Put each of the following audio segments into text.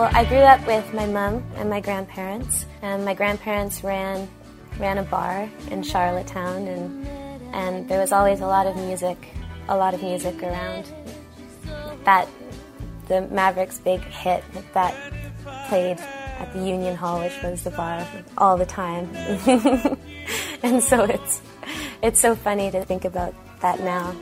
Well, I grew up with my mom and my grandparents, and my grandparents ran ran a bar in Charlottetown, and and there was always a lot of music, a lot of music around. That the Mavericks' big hit that played at the Union Hall, which was the bar all the time, and so it's it's so funny to think about that now.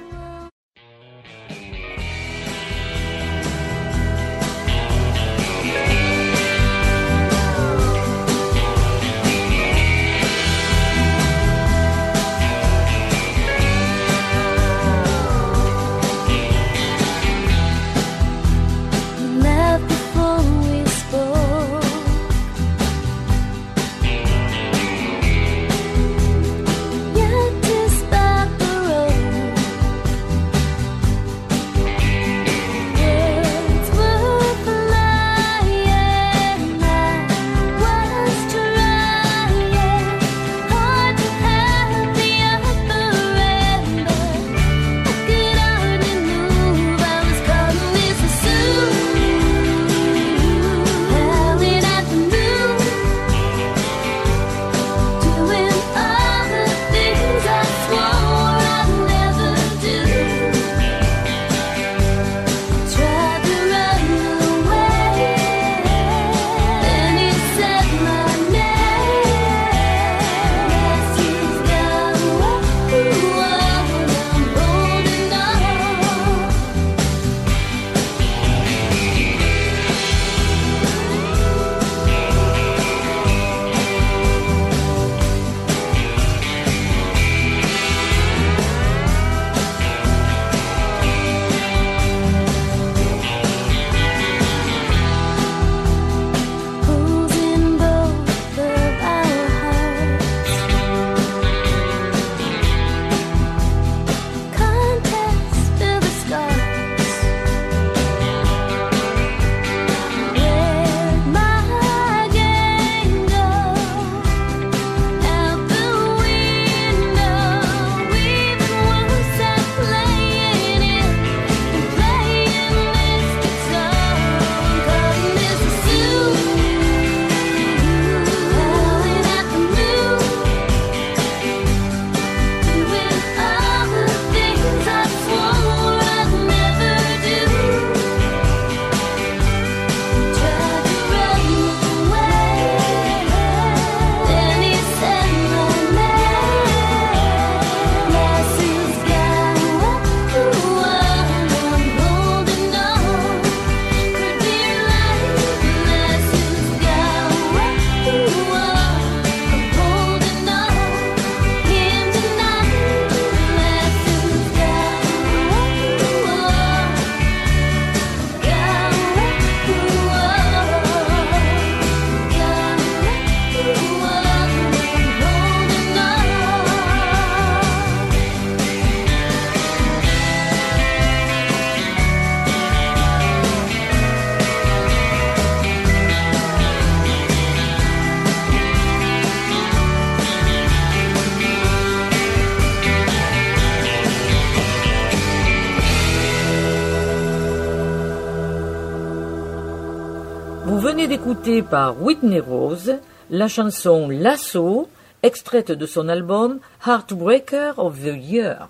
Par Whitney Rose la chanson Lasso, extraite de son album Heartbreaker of the Year.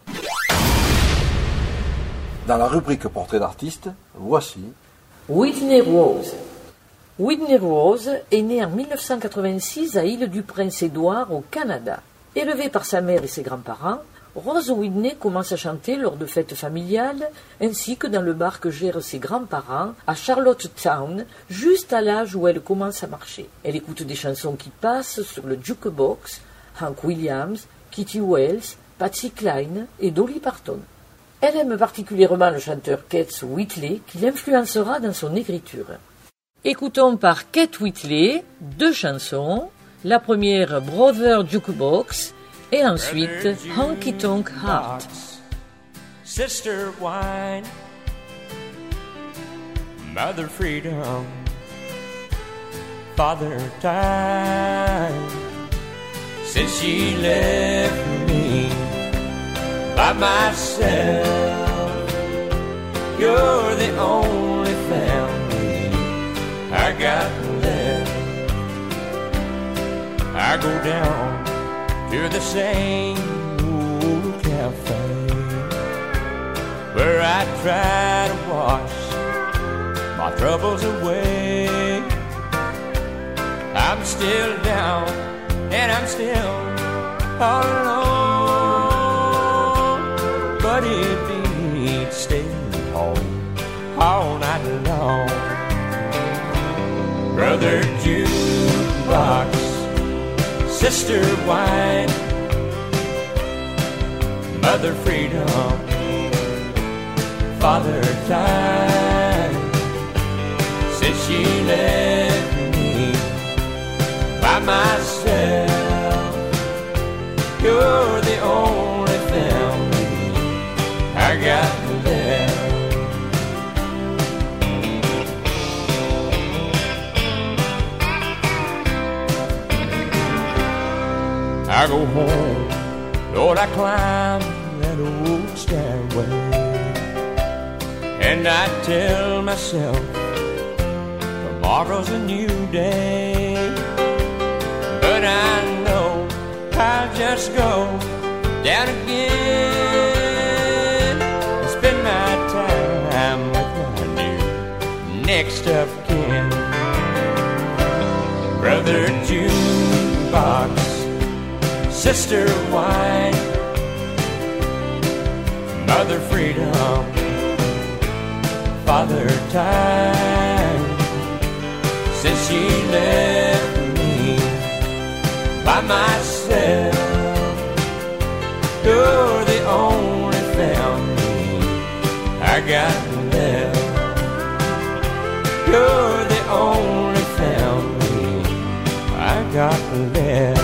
Dans la rubrique portrait d'artiste, voici Whitney Rose. Whitney Rose est née en 1986 à Île-du-Prince-Édouard au Canada. Élevée par sa mère et ses grands-parents, Rose Whitney commence à chanter lors de fêtes familiales ainsi que dans le bar que gèrent ses grands-parents à Charlottetown, juste à l'âge où elle commence à marcher. Elle écoute des chansons qui passent sur le jukebox, Hank Williams, Kitty Wells, Patsy Cline et Dolly Parton. Elle aime particulièrement le chanteur Keith Whitley qui l'influencera dans son écriture. Écoutons par Keith Whitley deux chansons. La première Brother Jukebox Et ensuite, Honky Tonk Heart. Sister Wine, Mother Freedom, Father Time. Since she left me by myself, you're the only family I got left. I go down to the same old cafe where I try to wash my troubles away. I'm still down and I'm still all alone, but it beats staying home all night long. Brother jukebox, sister wine, mother freedom, father time. Since she left me by myself, you're the only family I got I go home, Lord, I climb that old stairway, and I tell myself tomorrow's a new day. But I know I'll just go down again and spend my time with my new next of kin, brother jukebox sister wine, mother freedom, father time. Since she left me by myself, you're the only family I got left. You're the only family I got left.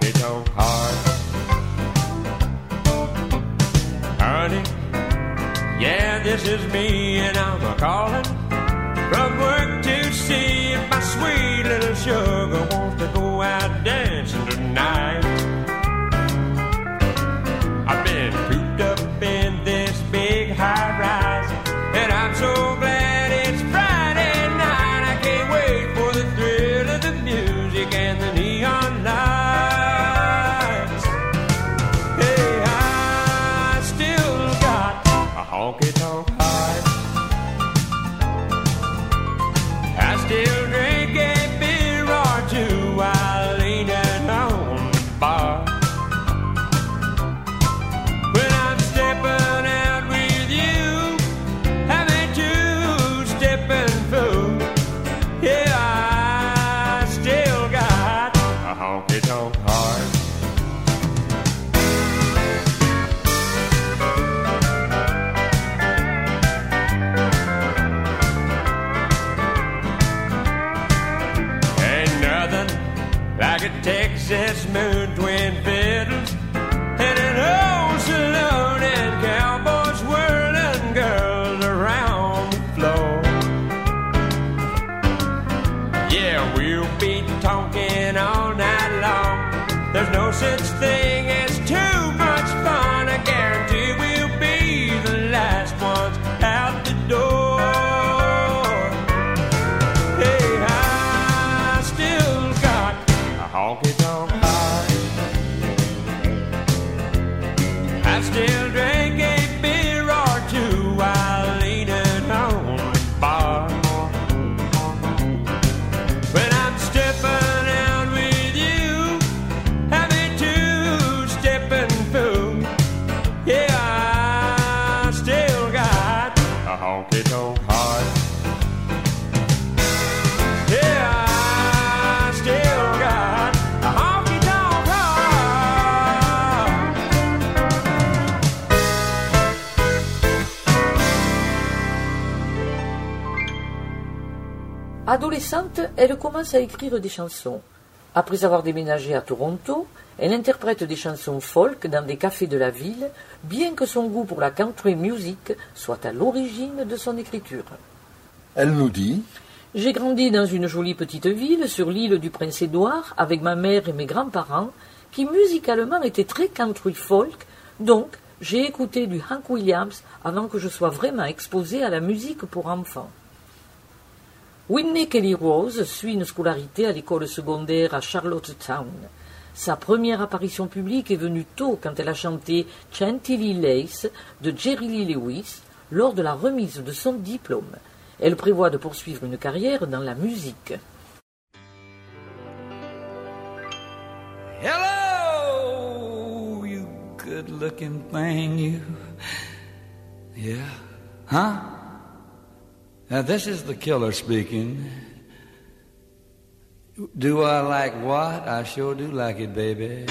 Tonk heart. honey. Yeah, this is me, and I'm a calling from work to see if my sweet little sugar Adolescente, elle commence à écrire des chansons. Après avoir déménagé à Toronto, elle interprète des chansons folk dans des cafés de la ville, bien que son goût pour la country music soit à l'origine de son écriture. Elle nous dit J'ai grandi dans une jolie petite ville sur l'île du Prince-Édouard avec ma mère et mes grands-parents, qui musicalement étaient très country folk, donc j'ai écouté du Hank Williams avant que je sois vraiment exposée à la musique pour enfants. Whitney Kelly Rose suit une scolarité à l'école secondaire à Charlottetown. Sa première apparition publique est venue tôt quand elle a chanté Chantilly Lace de Jerry Lee Lewis lors de la remise de son diplôme. Elle prévoit de poursuivre une carrière dans la musique. Hello, you good looking thing, you. Now, this is the killer speaking. Do I like what? I sure do like it, baby.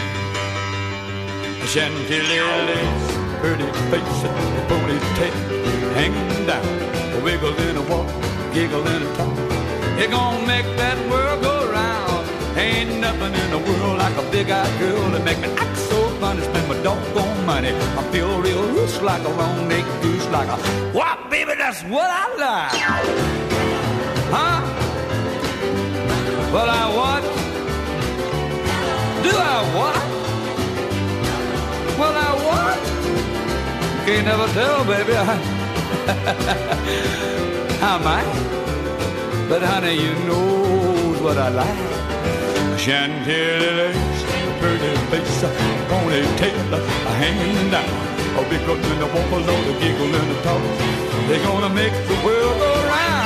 Chantilly lace, pretty face, ponytail hanging down, a wiggle in a walk, giggle in a talk. You're gonna make that world go round. Ain't nothing in the world like a big-eyed girl that make me doggone money. I feel real loose like a long-necked goose, like a wow, baby, that's what I like. Huh? Well, I what? Do I what? Well, I what? Can't never tell, baby. I, might. But honey, you know what I like. Chantilly pretty face, ponytail hanging down, a wiggle in the a oh, load giggle in the talk. They're gonna make the world go round.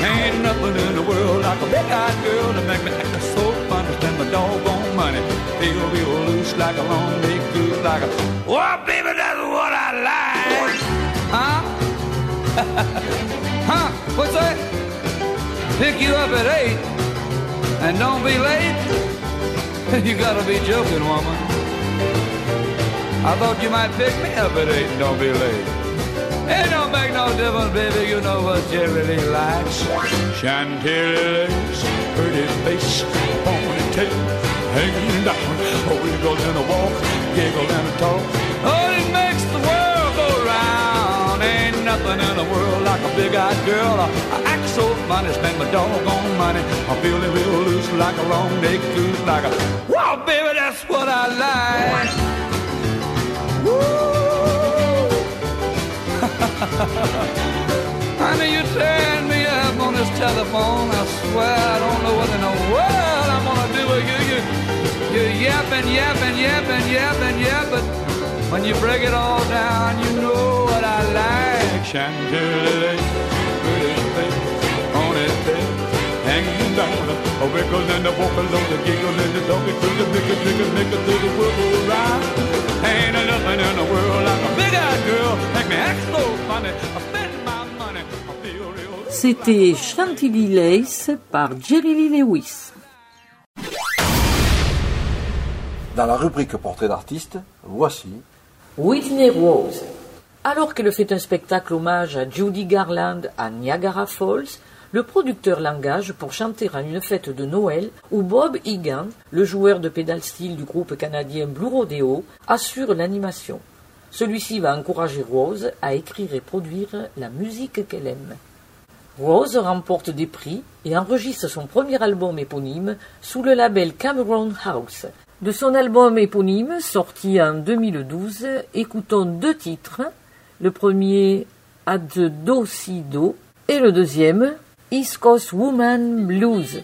Ain't nothing in the world like a big-eyed girl to make me act so funny. Spend my doggone money. Feel real loose like a long neck goose, like a. Oh, baby, that's what I like. Huh? huh? What's that? Pick you up at eight, and don't be late. you gotta be joking, woman. I thought you might pick me up at eight and don't be late. It don't make no difference, baby. You know what Jerry Lee likes. Chantilly lace, pretty face, ponytail hanging down, oh, a wiggle in a walk, giggle in a talk. Oh, it makes the world go round. Ain't nothing in the world like a big-eyed girl. I, act so funny, spend my doggone money. I'm feeling real loose like a long-necked goose, like a wow, baby, that's what I like. Woo! Honey, you tearing me up on this telephone. I swear I don't know what in the world I'm gonna do with you. You, you're yapping, yapping, yapping, yapping, yapping. When you break it all down, you know what I like. C'était Chantilly Lace par Jerry Lee Lewis. Dans la rubrique portrait d'artiste, voici Whitney Rose. Alors qu'elle fait un spectacle hommage à Judy Garland à Niagara Falls, le producteur l'engage pour chanter à une fête de Noël où Bob Egan, le joueur de pédale style du groupe canadien Blue Rodeo, assure l'animation. Celui-ci va encourager Rose à écrire et produire la musique qu'elle aime. Rose remporte des prix et enregistre son premier album éponyme sous le label Cameron House. De son album éponyme, sorti en 2012, écoutons deux titres. Le premier, At the Do Si Do, et le deuxième, East Coast Woman Blues.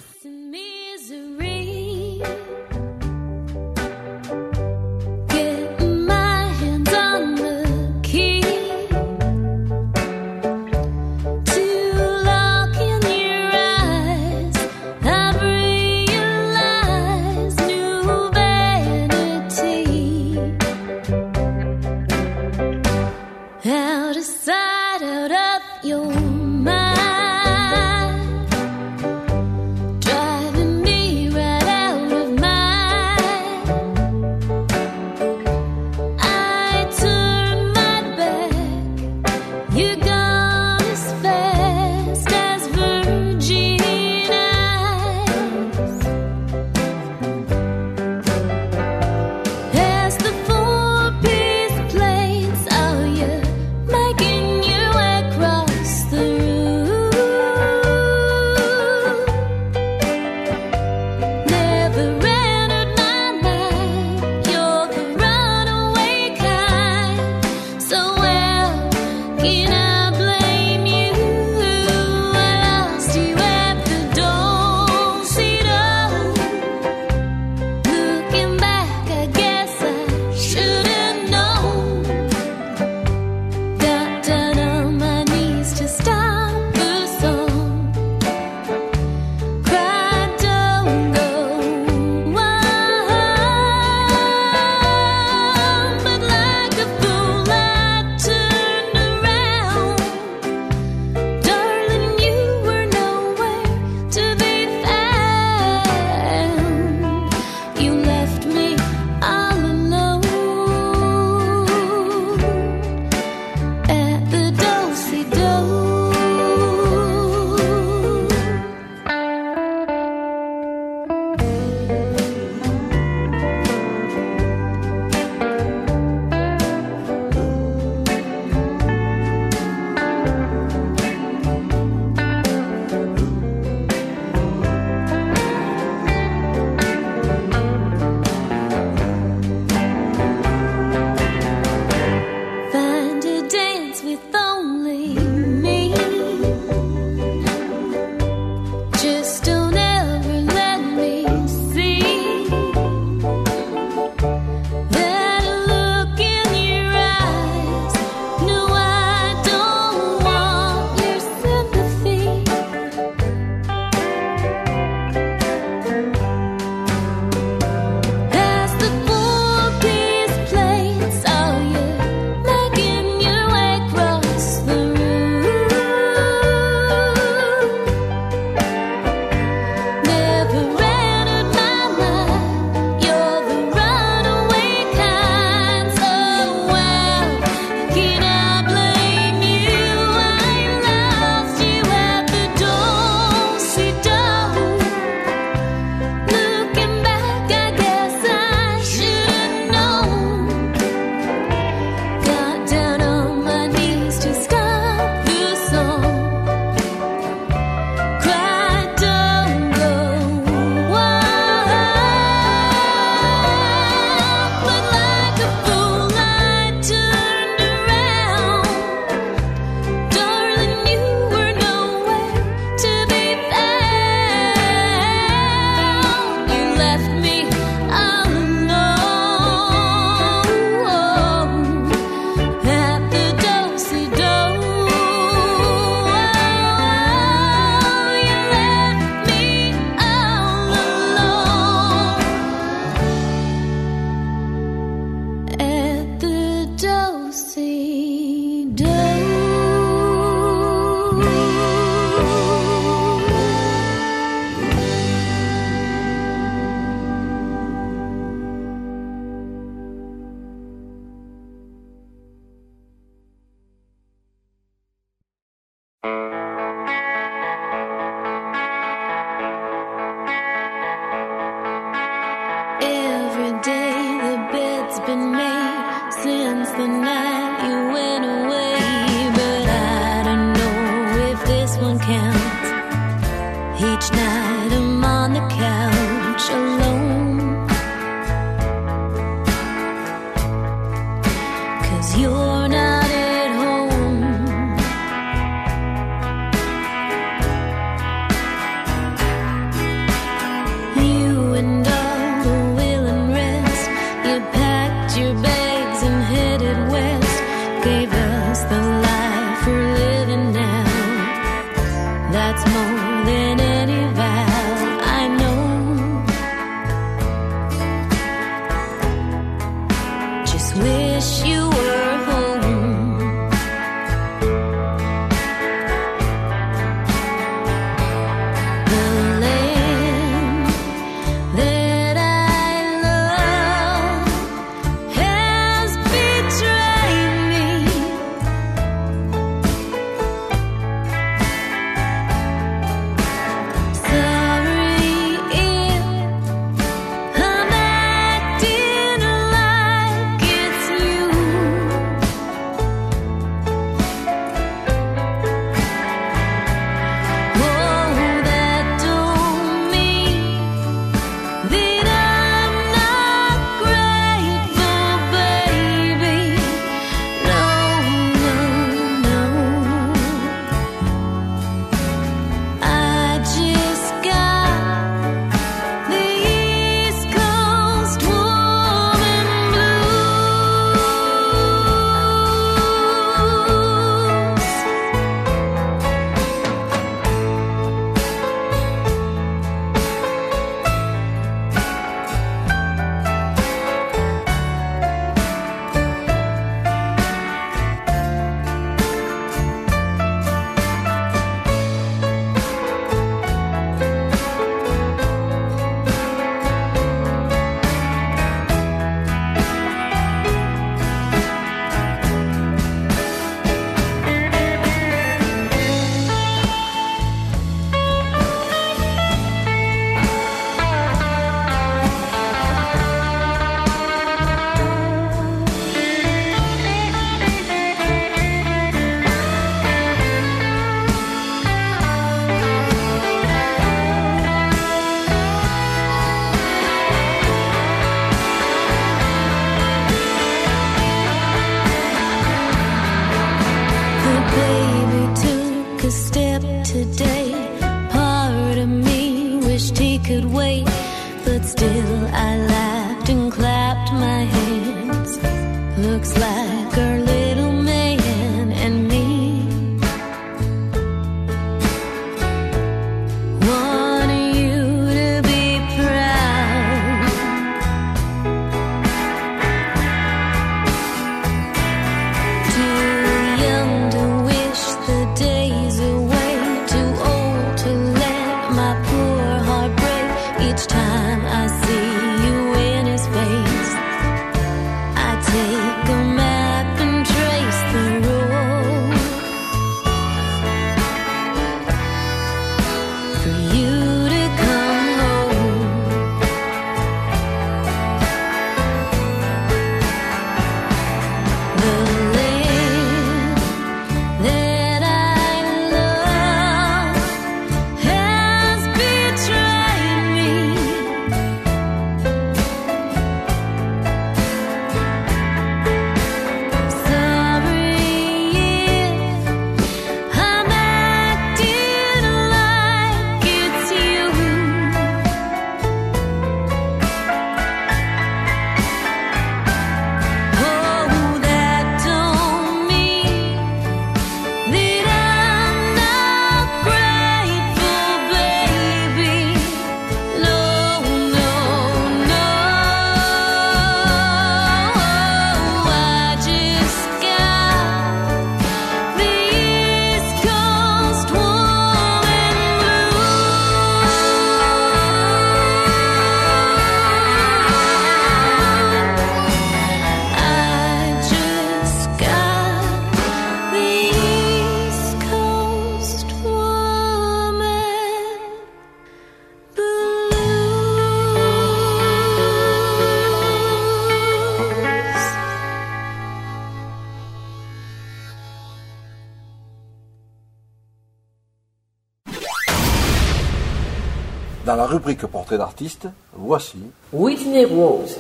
Rubrique portrait d'artiste, voici Whitney Rose.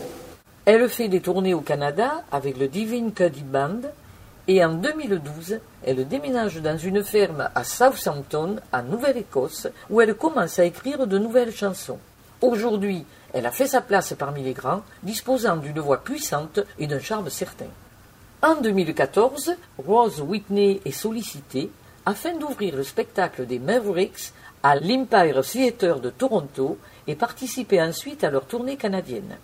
Elle fait des tournées au Canada avec le Divine Cuddy Band et en 2012, elle déménage dans une ferme à Southampton, en Nouvelle-Écosse, où elle commence à écrire de nouvelles chansons. Aujourd'hui, elle a fait sa place parmi les grands, disposant d'une voix puissante et d'un charme certain. En 2014, Rose Whitney est sollicitée afin d'ouvrir le spectacle des Mavericks à l'Empire Theatre de Toronto et participer ensuite à leur tournée canadienne.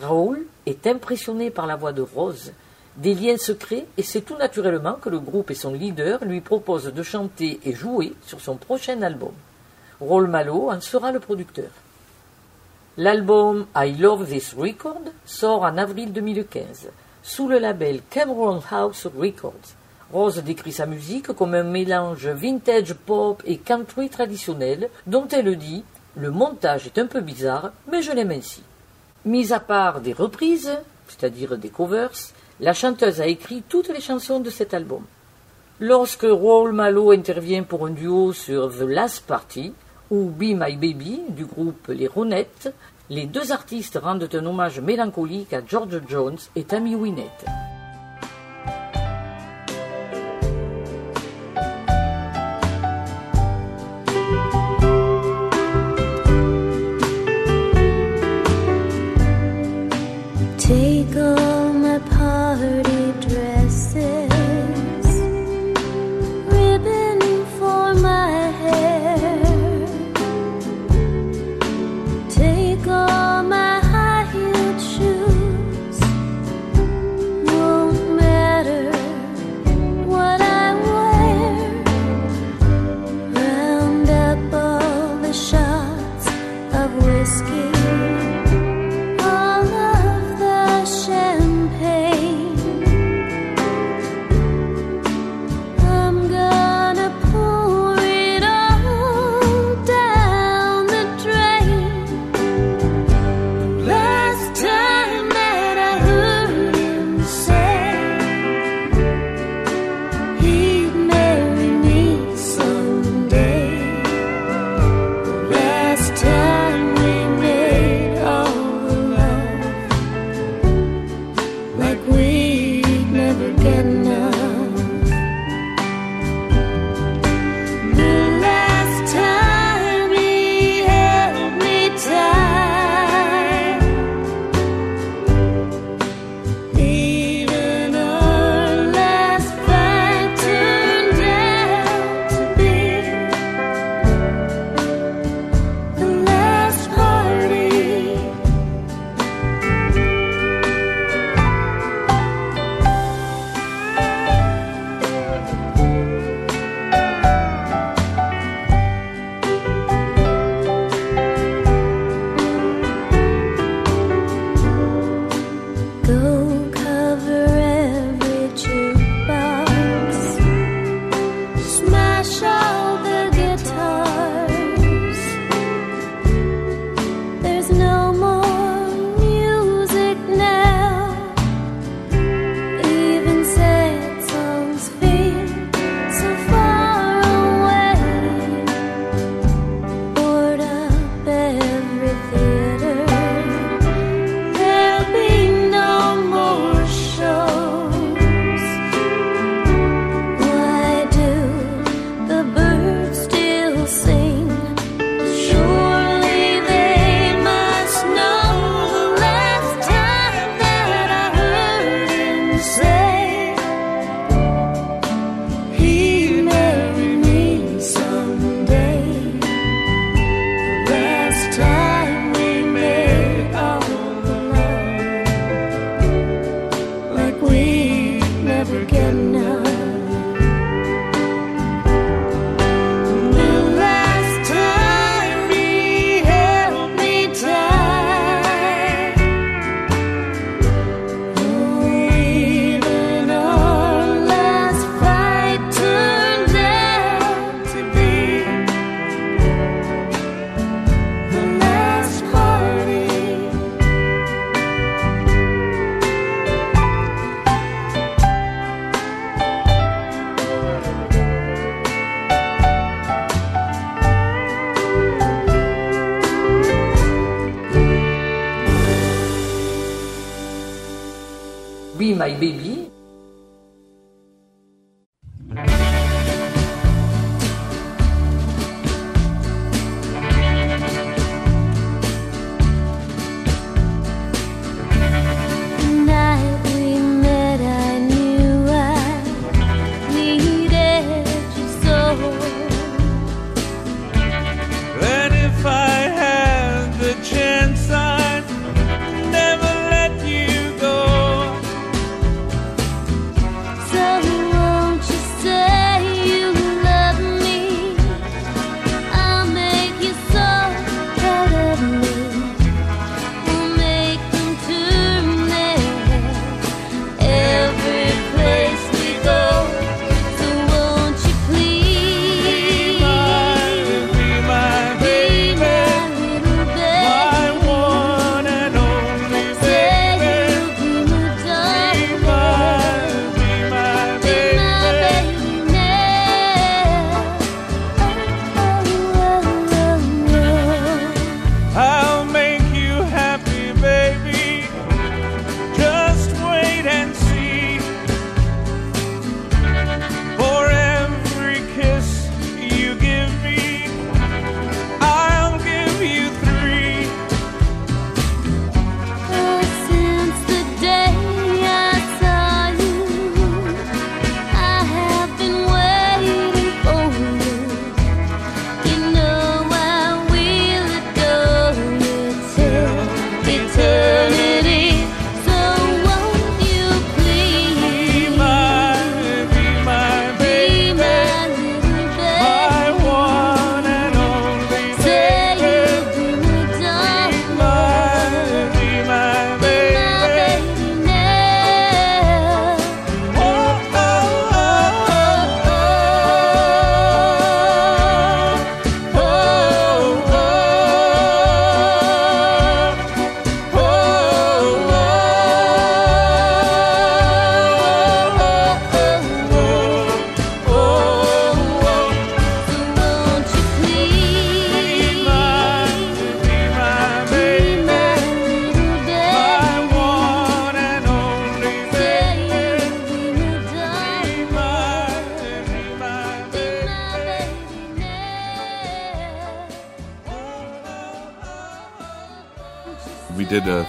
Raoul est impressionné par la voix de Rose, des liens secrets et c'est tout naturellement que le groupe et son leader lui proposent de chanter et jouer sur son prochain album. Raoul Malo en sera le producteur. L'album I Love This Record sort en avril 2015 sous le label Cameron House Records. Rose décrit sa musique comme un mélange vintage pop et country traditionnel dont elle dit Le montage est un peu bizarre, mais je l'aime ainsi. Mis à part des reprises, c'est-à-dire des covers, la chanteuse a écrit toutes les chansons de cet album. Lorsque Raoul Malo intervient pour un duo sur The Last Party ou Be My Baby du groupe Les Ronettes, les deux artistes rendent un hommage mélancolique à George Jones et Tammy Wynette.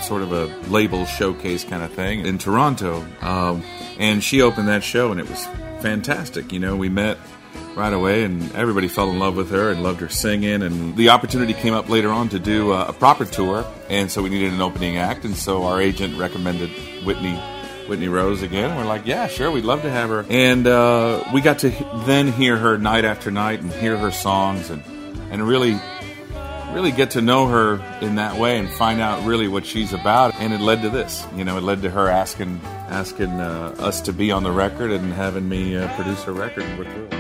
Sort of a label showcase kind of thing in Toronto, um, and she opened that show, and it was fantastic. You know, we met right away, and everybody fell in love with her and loved her singing. And the opportunity came up later on to do a, a proper tour, and so we needed an opening act, and so our agent recommended Whitney. Whitney Rose again. We're like, yeah, sure, we'd love to have her. And uh, we got to then hear her night after night and hear her songs and and really really get to know her in that way and find out really what she's about. And it led to this you know it led to her asking asking uh, us to be on the record and having me uh, produce her record and we're thrilled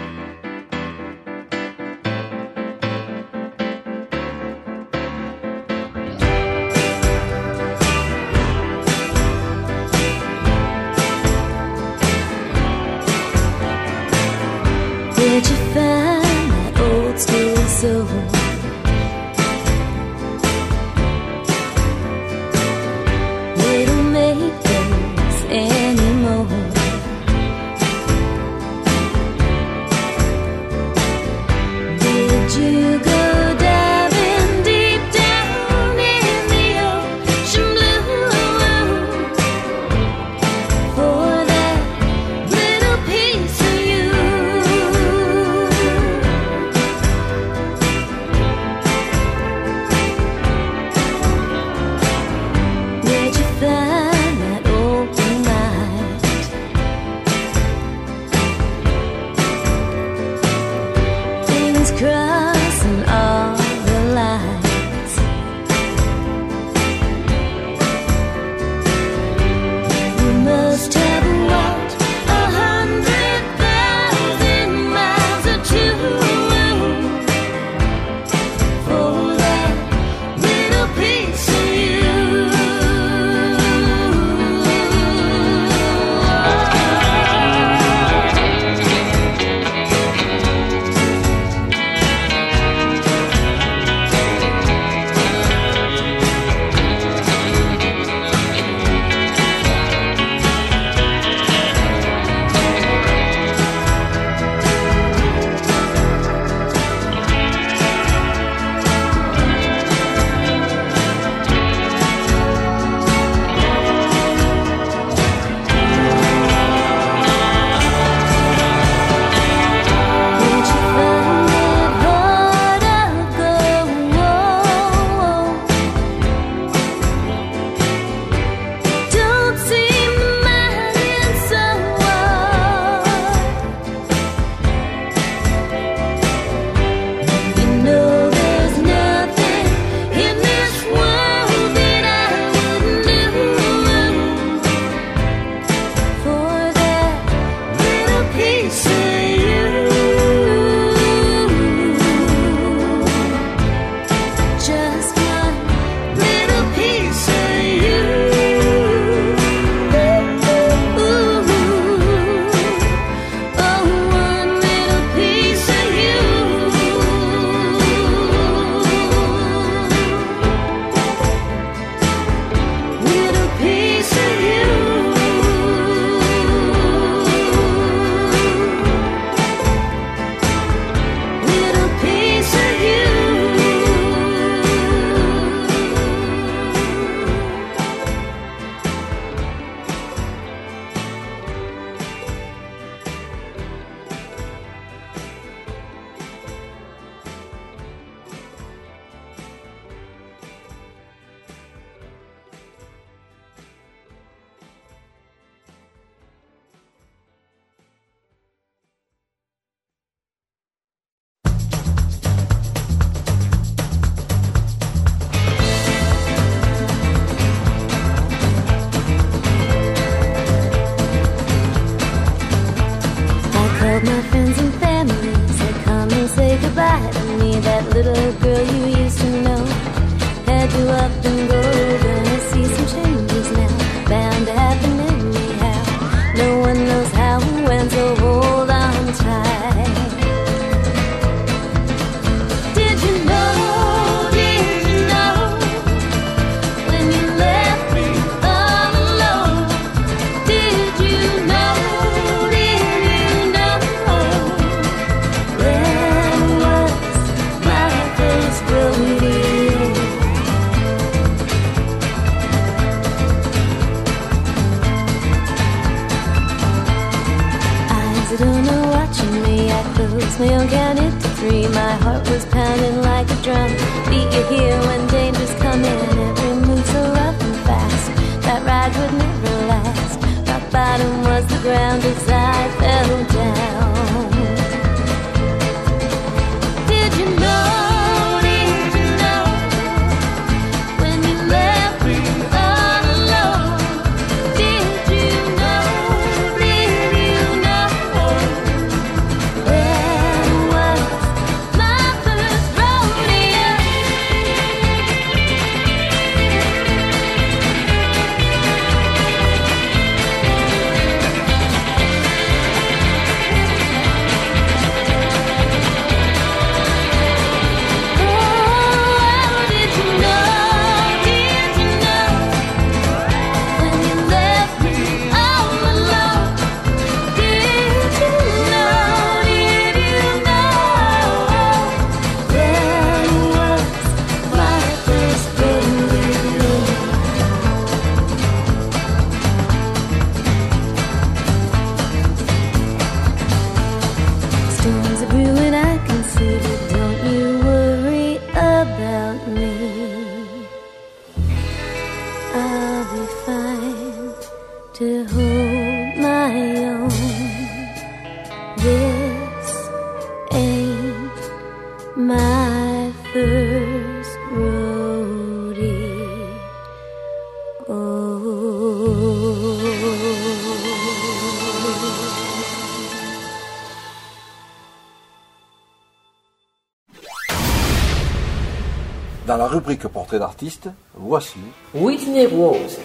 rubrique portrait d'artiste, voici Whitney Rose.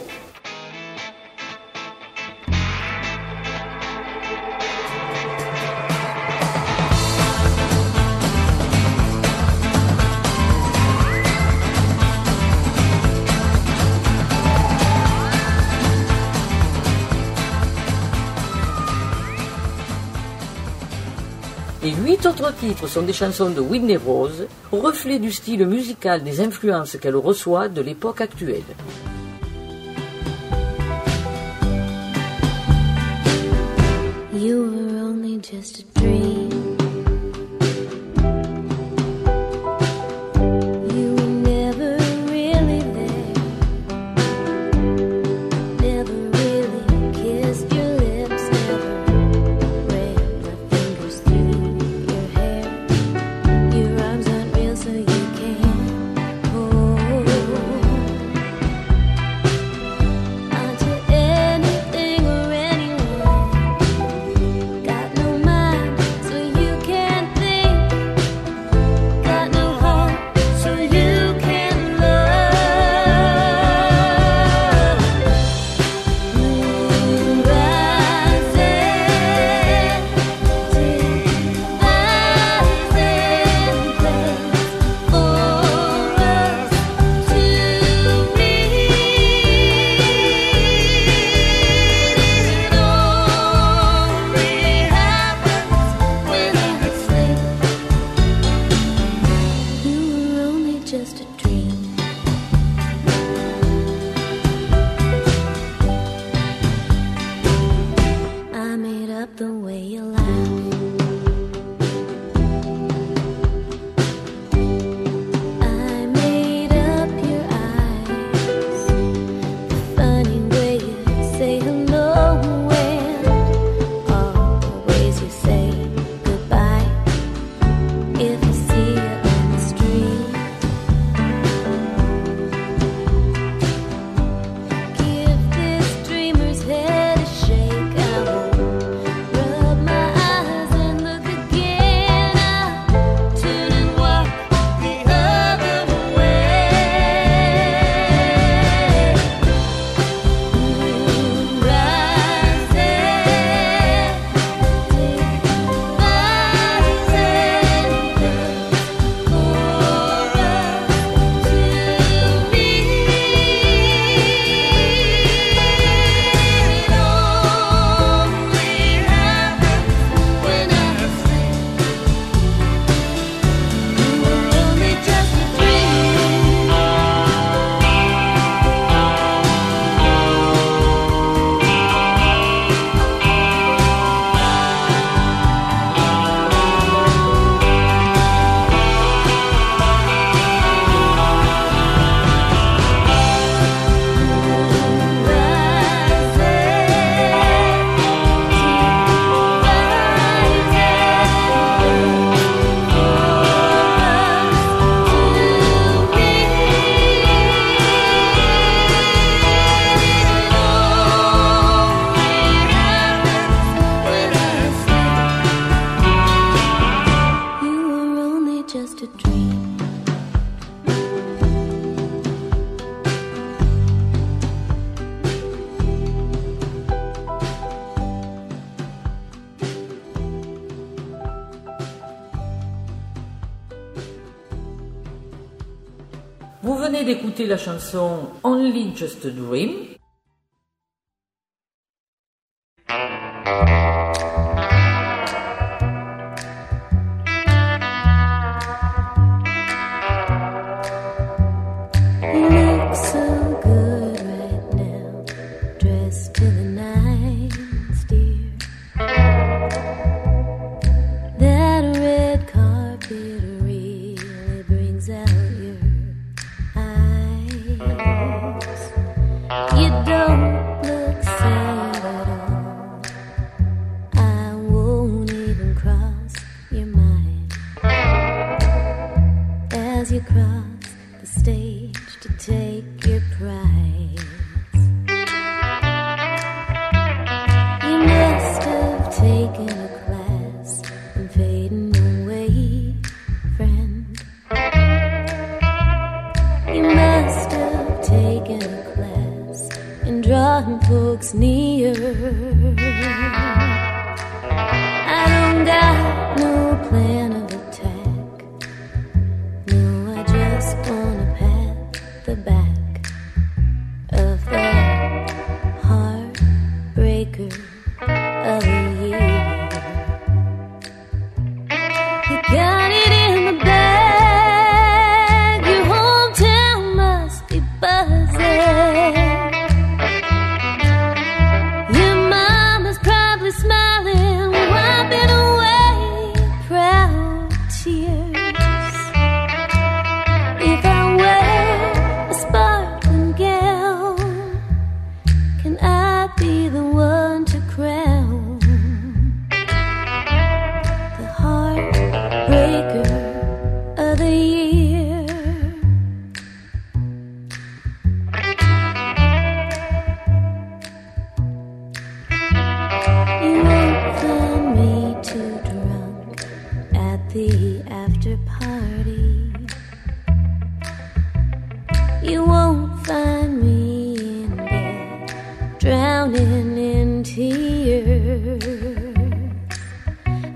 nombreux titres sont des chansons de Whitney Rose, reflet du style musical des influences qu'elle reçoit de l'époque actuelle. La chanson Only Just a Dream.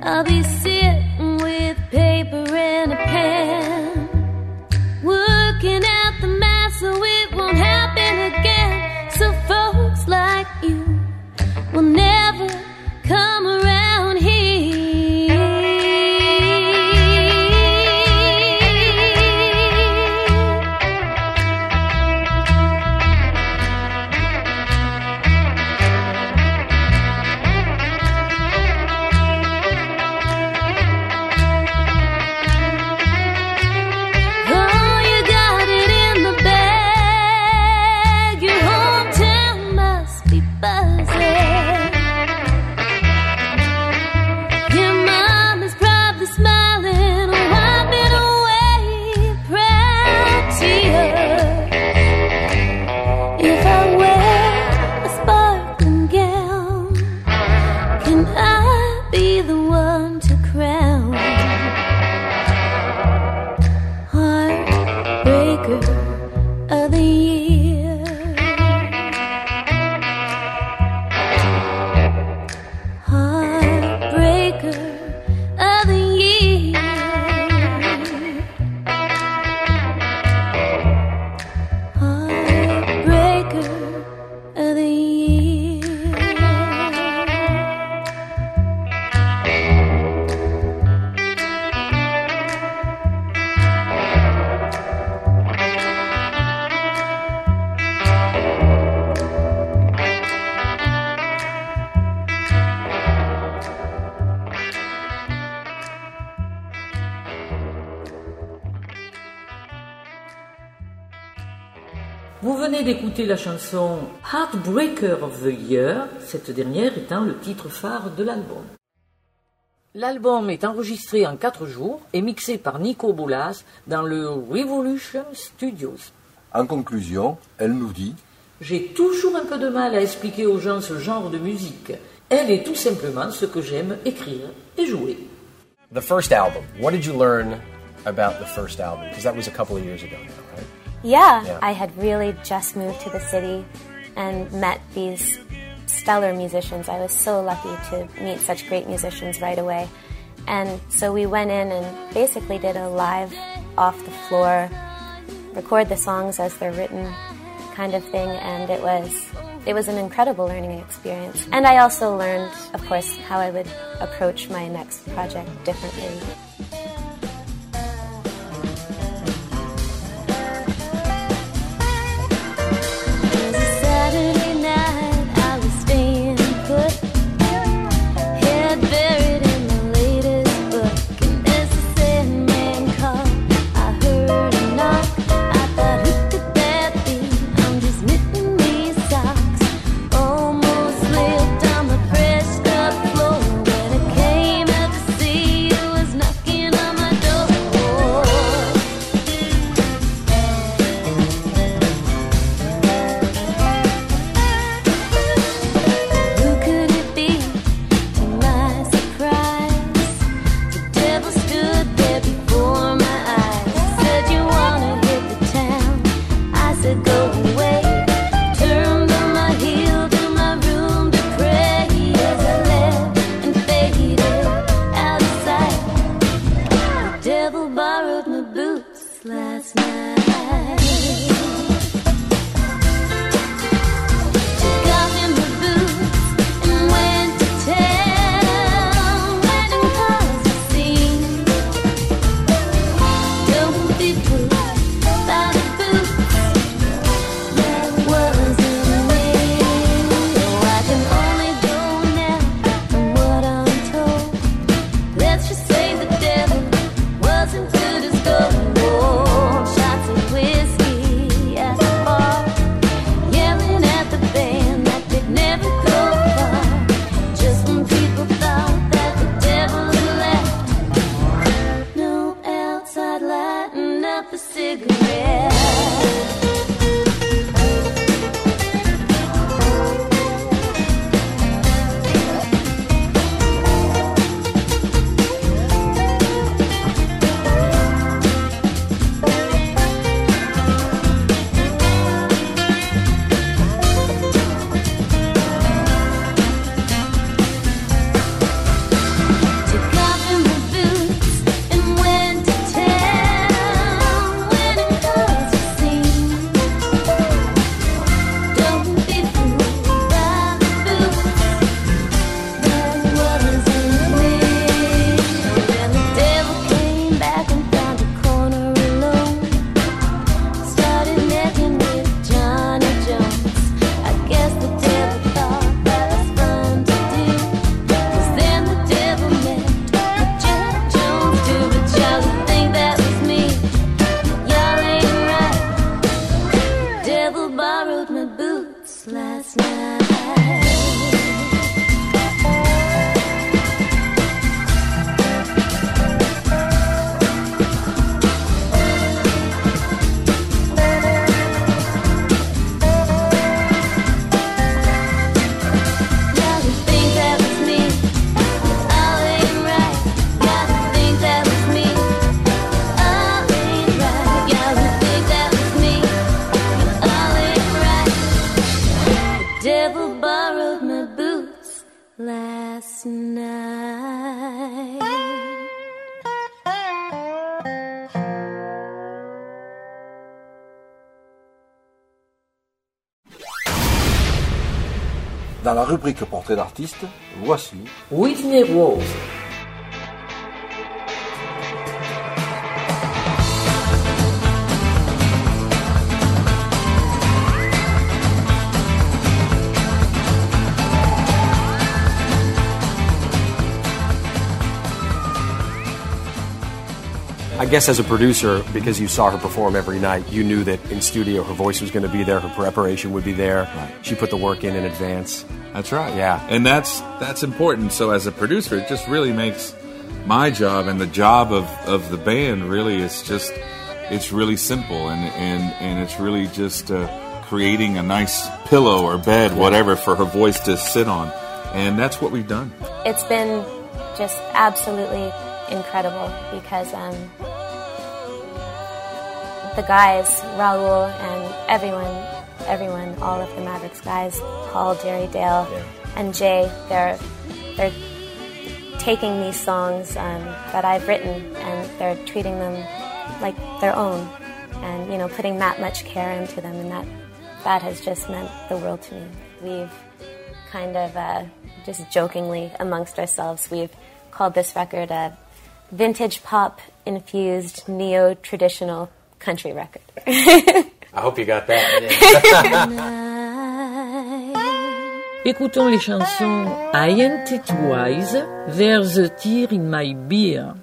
I'll be sitting la chanson Heartbreaker of the Year, cette dernière étant le titre phare de l'album. L'album est enregistré en quatre jours et mixé par Nico Boulas dans le Revolution Studios. En conclusion, elle nous dit J'ai toujours un peu de mal à expliquer aux gens ce genre de musique. Elle est tout simplement ce que j'aime écrire et jouer. The first album. What did you learn about the first album? Because that was a couple of years ago now? Yeah, Yeah. I had really just moved to the city and met these stellar musicians. I was so lucky to meet such great musicians right away. And so we went in and basically did a live off the floor record the songs as they're written, kind of thing. And it was it was an incredible learning experience. And I also learned, of course, how I would approach my next project differently. La rubrique portrait d'artiste, voici Whitney Rose. I guess as a producer, because you saw her perform every night, you knew that in studio her voice was going to be there, her preparation would be there. Right. She put the work in in advance. That's right. Yeah. And that's that's important. So as a producer, it just really makes my job and the job of, of the band really is just it's really simple and and, and it's really just uh, creating a nice pillow or bed, whatever, for her voice to sit on. And that's what we've done. It's been just absolutely incredible because um, the guys, Raul and everyone, everyone, all of the Mavericks guys, Paul, Jerry, Dale, yeah. and Jay, they're they're taking these songs um, that I've written and they're treating them like their own, and you know, putting that much care into them, and that that has just meant the world to me. We've kind of uh, just jokingly amongst ourselves, we've called this record a vintage pop infused neo traditional country record. I hope you got that. Écoutons les chansons I Ain't It Wise, There's a Tear in My Beer.